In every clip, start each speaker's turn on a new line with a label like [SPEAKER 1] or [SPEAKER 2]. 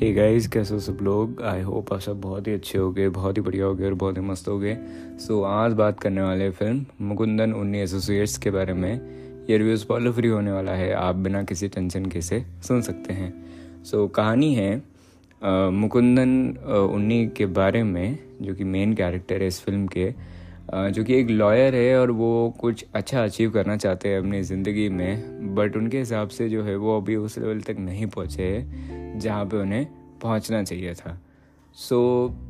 [SPEAKER 1] Hey guys कैसे हो सब लोग? आई होप आप सब बहुत ही अच्छे हो गए बहुत ही बढ़िया हो गए और बहुत ही मस्त हो गए सो so, आज बात करने वाले फ़िल्म मुकुंदन उन्नी एसोसिएट्स के बारे में। ये रिव्यू स्पॉइलर फ्री होने वाला है आप बिना किसी टेंशन के से सुन सकते हैं। सो so, कहानी है आ, मुकुंदन उन्नी के बारे में जो कि मेन कैरेक्टर है इस फ़िल्म के। जो कि एक लॉयर है और वो कुछ अच्छा अचीव करना चाहते हैं अपनी ज़िंदगी में बट उनके हिसाब से जो है वो अभी उस लेवल तक नहीं पहुँचे। जहाँ पे उन्हें पहुँचना चाहिए था। सो so,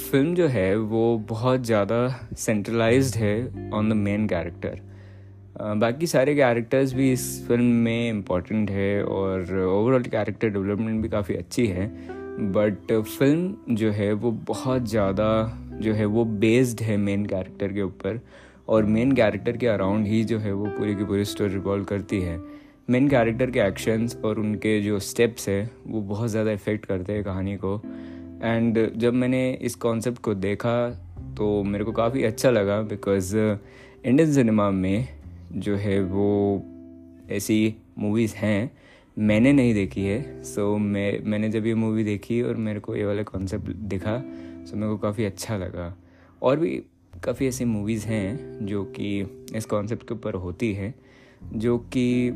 [SPEAKER 1] फ़िल्म जो है वो बहुत ज़्यादा सेंट्रलाइज्ड है ऑन द मेन कैरेक्टर बाकी सारे कैरेक्टर्स भी इस फ़िल्म में इंपॉर्टेंट है और ओवरऑल कैरेक्टर डेवलपमेंट भी काफ़ी अच्छी है। बट फ़िल्म जो है वो बहुत ज़्यादा जो है वो बेस्ड है मेन कैरेक्टर के ऊपर और मेन कैरेक्टर के अराउंड ही जो है वो पूरी की पूरी स्टोरी रिवॉल्व करती है। मेन कैरेक्टर के एक्शंस और उनके जो स्टेप्स हैं वो बहुत ज़्यादा इफ़ेक्ट करते हैं कहानी को। एंड जब मैंने इस कॉन्सेप्ट को देखा तो मेरे को काफ़ी अच्छा लगा बिकॉज़ इंडियन सिनेमा में जो है वो ऐसी मूवीज़ हैं मैंने नहीं देखी है। सो so, मैं मैंने जब ये मूवी देखी और मेरे को ये वाला कॉन्सेप्ट दिखा सो so, मेरे को काफ़ी अच्छा लगा। और भी काफ़ी ऐसी मूवीज़ हैं जो कि इस कॉन्सेप्ट के ऊपर होती है जो कि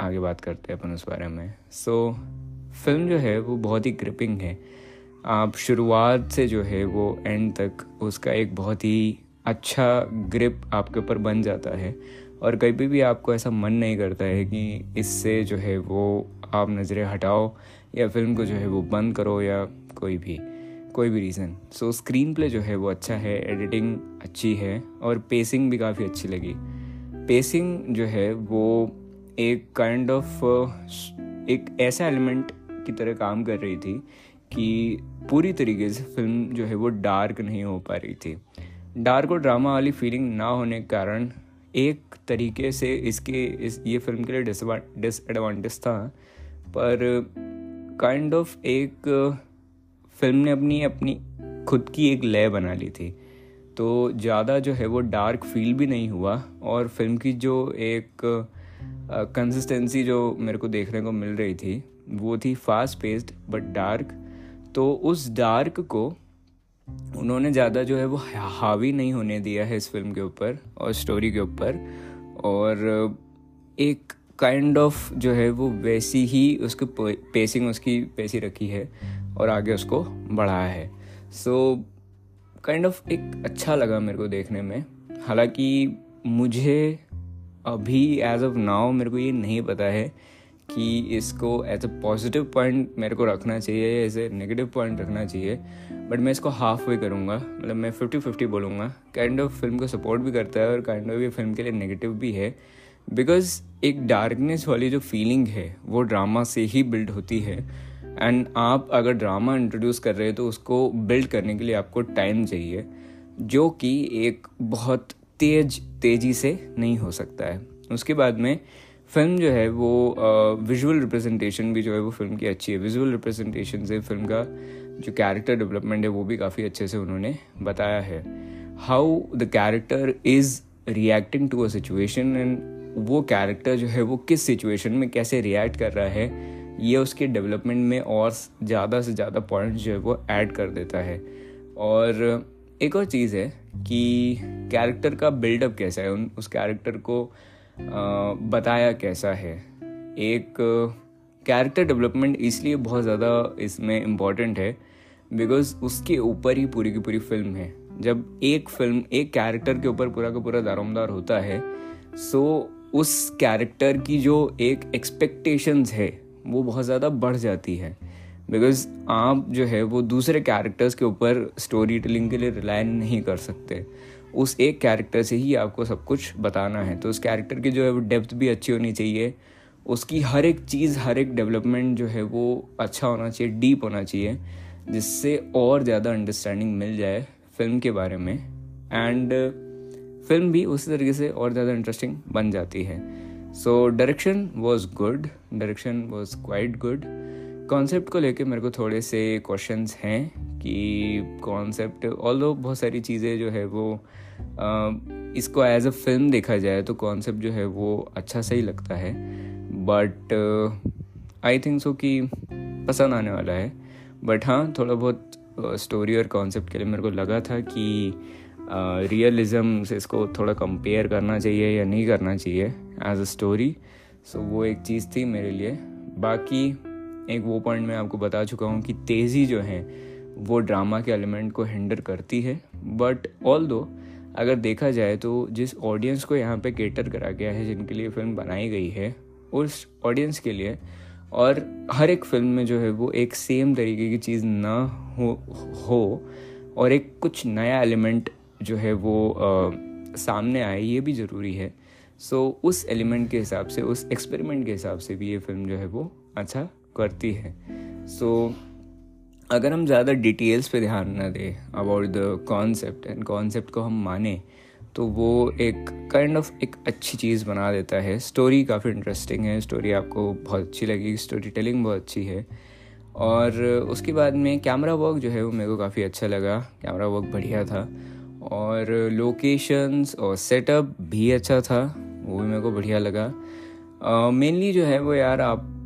[SPEAKER 1] आगे बात करते हैं अपन उस बारे में। सो so, फ़िल्म जो है वो बहुत ही ग्रिपिंग है। आप शुरुआत से जो है वो एंड तक उसका एक बहुत ही अच्छा ग्रिप आपके ऊपर बन जाता है। और कभी भी आपको ऐसा मन नहीं करता है कि इससे जो है वो आप नज़रें हटाओ या फ़िल्म को जो है वो बंद करो या कोई भी कोई भी रीज़न सो स्क्रीन प्ले जो है वो अच्छा है एडिटिंग अच्छी है और पेसिंग भी काफ़ी अच्छी लगी। पेसिंग जो है वो एक काइंड kind ऑफ़ uh, एक ऐसा एलिमेंट की तरह काम कर रही थी कि पूरी तरीके से फ़िल्म जो है वो डार्क नहीं हो पा रही थी। डार्क और ड्रामा वाली फीलिंग ना होने के कारण एक तरीके से इसके इस ये फ़िल्म के लिए डिसएडवांटेज था पर काइंड kind ऑफ़ of एक फ़िल्म ने अपनी अपनी खुद की एक लय बना ली थी। तो ज़्यादा जो है वो डार्क फील भी नहीं हुआ और फ़िल्म की जो एक कंसिस्टेंसी जो मेरे को देखने को मिल रही थी, वो थी फास्ट पेस्ड बट डार्क तो उस डार्क को उन्होंने ज़्यादा जो है वो हावी नहीं होने दिया है इस फ़िल्म के ऊपर और स्टोरी के ऊपर. और एक काइंड kind ऑफ़ of जो है वो वैसी ही उसकी पेसिंग उसकी वैसी रखी है और आगे उसको बढ़ाया है. सो काइंड ऑफ़ एक अच्छा लगा मेरे को देखने में. हालाँकि मुझे अभी एज ऑफ़ नाउ मेरे को ये नहीं पता है कि इसको एज अ पॉजिटिव पॉइंट मेरे को रखना चाहिए या एज ए नेगेटिव पॉइंट रखना चाहिए बट मैं इसको हाफ़ वे करूँगा। मतलब मैं फिफ्टी फिफ्टी बोलूँगा। काइंड ऑफ़ फ़िल्म को सपोर्ट भी करता है और काइंड ऑफ़ ये फ़िल्म के लिए नेगेटिव भी है। बिकॉज़ एक डार्कनेस वाली जो फीलिंग है, वो ड्रामा से ही बिल्ड होती है। एंड आप अगर ड्रामा इंट्रोड्यूस कर रहे हैं तो उसको बिल्ड करने के लिए आपको टाइम चाहिए। जो कि एक बहुत तेज, तेज़ी से नहीं हो सकता है। उसके बाद में फ़िल्म जो है वो विजुअल रिप्रेजेंटेशन भी जो है वो फ़िल्म की अच्छी है। विजुअल रिप्रेजेंटेशन से फ़िल्म का जो कैरेक्टर डेवलपमेंट है वो भी काफ़ी अच्छे से उन्होंने बताया है। How the character is reacting to a situation and वो कैरेक्टर जो है वो किस सिचुएशन में कैसे रिएक्ट कर रहा है, ये उसके डेवलपमेंट में और ज़्यादा से ज़्यादा पॉइंट जो है वो ऐड कर देता है। और एक और चीज़ है कि कैरेक्टर का बिल्डअप कैसा है? उन, उस कैरेक्टर को बताया कैसा है? एक कैरेक्टर डेवलपमेंट इसलिए बहुत ज़्यादा इसमें इंपॉर्टेंट है बिकॉज़ उसके ऊपर ही पूरी की पूरी फ़िल्म है। जब एक फ़िल्म एक कैरेक्टर के ऊपर पूरा का पूरा दारोमदार होता है सो उस कैरेक्टर की जो एक एक्सपेक्टेशंस है, वो बहुत ज़्यादा बढ़ जाती है। बिकॉज़ आप जो है वो दूसरे कैरेक्टर्स के ऊपर स्टोरी टेलिंग के लिए रिलाय नहीं कर सकते। उस एक कैरेक्टर से ही आपको सब कुछ बताना है। तो उस कैरेक्टर की जो है वो डेप्थ भी अच्छी होनी चाहिए। उसकी हर एक चीज़, हर एक डेवलपमेंट जो है वो अच्छा होना चाहिए डीप होना चाहिए, जिससे और ज़्यादा अंडरस्टैंडिंग मिल जाए फ़िल्म के बारे में। एंड फ़िल्म भी उसी तरीके से और ज़्यादा इंटरेस्टिंग बन जाती है। So direction was good direction was quite good concept को लेके मेरे को थोड़े से क्वेश्चंस हैं कि कॉन्सेप्ट ऑल बहुत सारी चीज़ें जो है वो आ, इसको एज अ फ़िल्म देखा जाए तो कॉन्सेप्ट जो है वो अच्छा सही लगता है। बट आई थिंक सो कि पसंद आने वाला है। बट हाँ थोड़ा बहुत स्टोरी और कॉन्सेप्ट के लिए मेरे को लगा था कि रियलिज़म से इसको थोड़ा कंपेयर करना चाहिए या नहीं करना चाहिए एज अ स्टोरी सो वो एक चीज़ थी मेरे लिए। बाकी एक वो पॉइंट मैं आपको बता चुका हूँ कि तेज़ी जो है वो ड्रामा के एलिमेंट को हिंडर करती है। बट ऑल दो अगर देखा जाए तो जिस ऑडियंस को यहाँ पे केटर करा गया है जिनके लिए फ़िल्म बनाई गई है उस ऑडियंस के लिए और हर एक फ़िल्म में जो है वो एक सेम तरीके की चीज़ ना हो हो और एक कुछ नया एलिमेंट जो है वो आ, सामने आए ये भी ज़रूरी है। सो so, उस एलिमेंट के हिसाब से उस एक्सपेरिमेंट के हिसाब से भी ये फ़िल्म जो है वो अच्छा करती है। सो so, अगर हम ज़्यादा डिटेल्स पे ध्यान ना दें about the concept and concept को हम माने तो वो एक काइंड ऑफ़ एक अच्छी चीज़ बना देता है। स्टोरी काफ़ी इंटरेस्टिंग है स्टोरी आपको बहुत अच्छी लगेगी स्टोरी टेलिंग बहुत अच्छी है। और उसके बाद में कैमरा वर्क जो है वो मेरे को काफ़ी अच्छा लगा। कैमरा वर्क बढ़िया था। और लोकेशंस और सेटअप भी अच्छा था वो भी मेरे को बढ़िया लगा। मेनली uh, जो है वो यार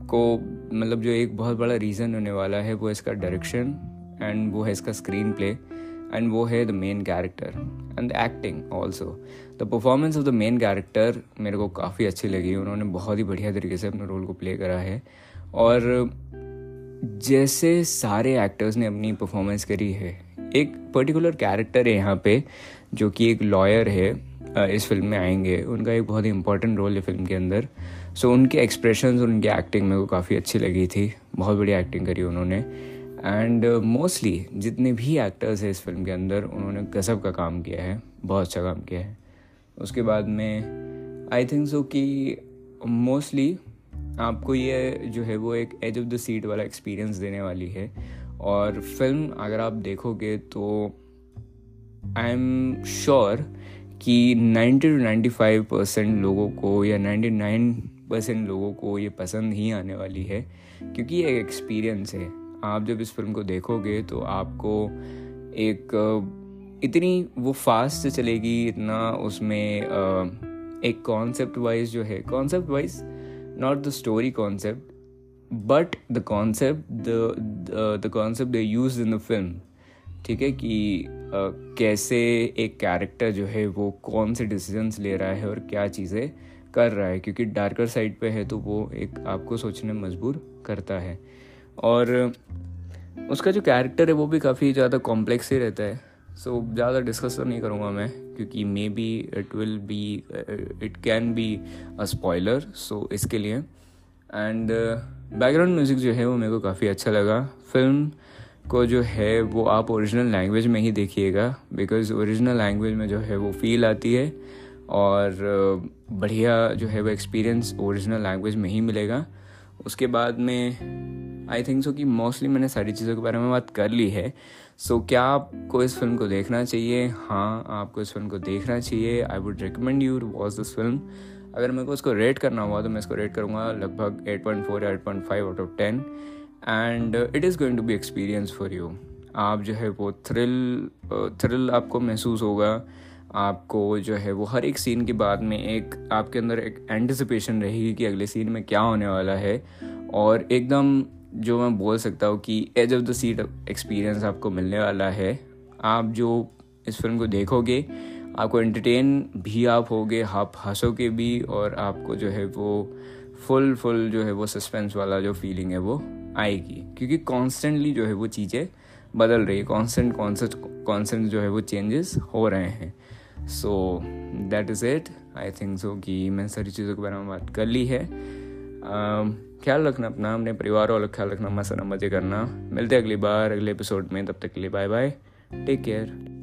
[SPEAKER 1] आपको मतलब जो एक बहुत बड़ा रीज़न होने वाला है, वो इसका डायरेक्शन एंड वो है इसका स्क्रीन प्ले एंड वो है the main character and the acting also the performance of the main character मेरे को काफ़ी अच्छी लगी। उन्होंने बहुत ही बढ़िया तरीके से अपने रोल को प्ले करा है। और जैसे सारे एक्टर्स ने अपनी परफॉर्मेंस करी है, एक पर्टिकुलर कैरेक्टर है यहाँ पे, जो कि एक लॉयर है इस फ़िल्म में आएँगे। उनका एक बहुत ही इंपॉर्टेंट रोल है फ़िल्म के अंदर। सो so, उनके एक्सप्रेशन उनकी एक्टिंग मेरे को काफ़ी अच्छी लगी थी। बहुत बढ़िया एक्टिंग करी उन्होंने। एंड मोस्टली uh, जितने भी एक्टर्स हैं इस फ़िल्म के अंदर उन्होंने गजब का काम किया है। बहुत अच्छा काम किया है। उसके बाद में आई थिंक सो कि मोस्टली आपको ये जो है वो एक एज ऑफ़ द सीट वाला एक्सपीरियंस देने वाली है। और फ़िल्म अगर आप देखोगे तो आई एम श्योर कि 90 टू 95 परसेंट लोगों को या 99 परसेंट लोगों को ये पसंद ही आने वाली है, क्योंकि ये एक एक्सपीरियंस है। आप जब इस फ़िल्म को देखोगे तो आपको एक, इतनी वो फास्ट चलेगी, इतना उसमें एक कॉन्सेप्ट वाइज जो है concept wise not the story concept but the concept the concept they use in the film ठीक है, कि कैसे एक कैरेक्टर जो है वो कौन से डिसीजंस ले रहा है और क्या चीज़ें कर रहा है क्योंकि डार्कर साइड पे है तो वो एक आपको सोचने मजबूर करता है। और उसका जो कैरेक्टर है वो भी काफ़ी ज़्यादा कॉम्प्लेक्स ही रहता है। सो so, ज़्यादा डिस्कस तो नहीं करूँगा मैं क्योंकि maybe it will be it can be a spoiler so इसके लिए। एंड बैकग्राउंड म्यूज़िक जो है वो मेरे को काफ़ी अच्छा लगा। फ़िल्म को जो है वो आप ओरिजिनल लैंग्वेज में ही देखिएगा बिकॉज़ ओरिजिनल लैंग्वेज में जो है वो फील आती है। और बढ़िया जो है वो एक्सपीरियंस ओरिजिनल लैंग्वेज में ही मिलेगा। उसके बाद में आई थिंक सो कि मोस्टली मैंने सारी चीज़ों के बारे में बात कर ली है। सो so, क्या आपको इस फ़िल्म को देखना चाहिए? हाँ आपको इस फ़िल्म को देखना चाहिए। I would recommend you watch this film अगर मेरे को इसको रेट करना हुआ तो मैं इसको रेट करूँगा लगभग 8.4 या 8.5 out of 10 and it is going to be experience for you आप जो है वो थ्रिल थ्रिल आपको महसूस होगा। आपको जो है वो हर एक सीन के बाद में एक आपके अंदर एक एंटिसिपेशन रहेगी कि अगले सीन में क्या होने वाला है। और एकदम जो मैं बोल सकता हूँ कि edge of the seat experience आपको मिलने वाला है। आप जो इस फ़िल्म को देखोगे, आपको एंटरटेन भी आप होगे, आप हंसोगे भी और आपको जो है वो फुल फुल जो है वो सस्पेंस वाला जो फीलिंग है वो आएगी। क्योंकि कॉन्स्टेंटली जो है वो चीज़ें बदल रही है। कॉन्स्टेंट कॉन्सेप्ट कॉन्सेंट जो है वो चेंजेस हो रहे हैं। So that is it I think so कि मैंने सारी चीज़ों के बारे में बात कर ली है। Um, ख्याल रखना अपना अपने परिवार वालों का ख्याल रखना मसाना मज़े करना। मिलते हैं अगली बार अगले एपिसोड में। तब तक के लिए बाय बाय टेक केयर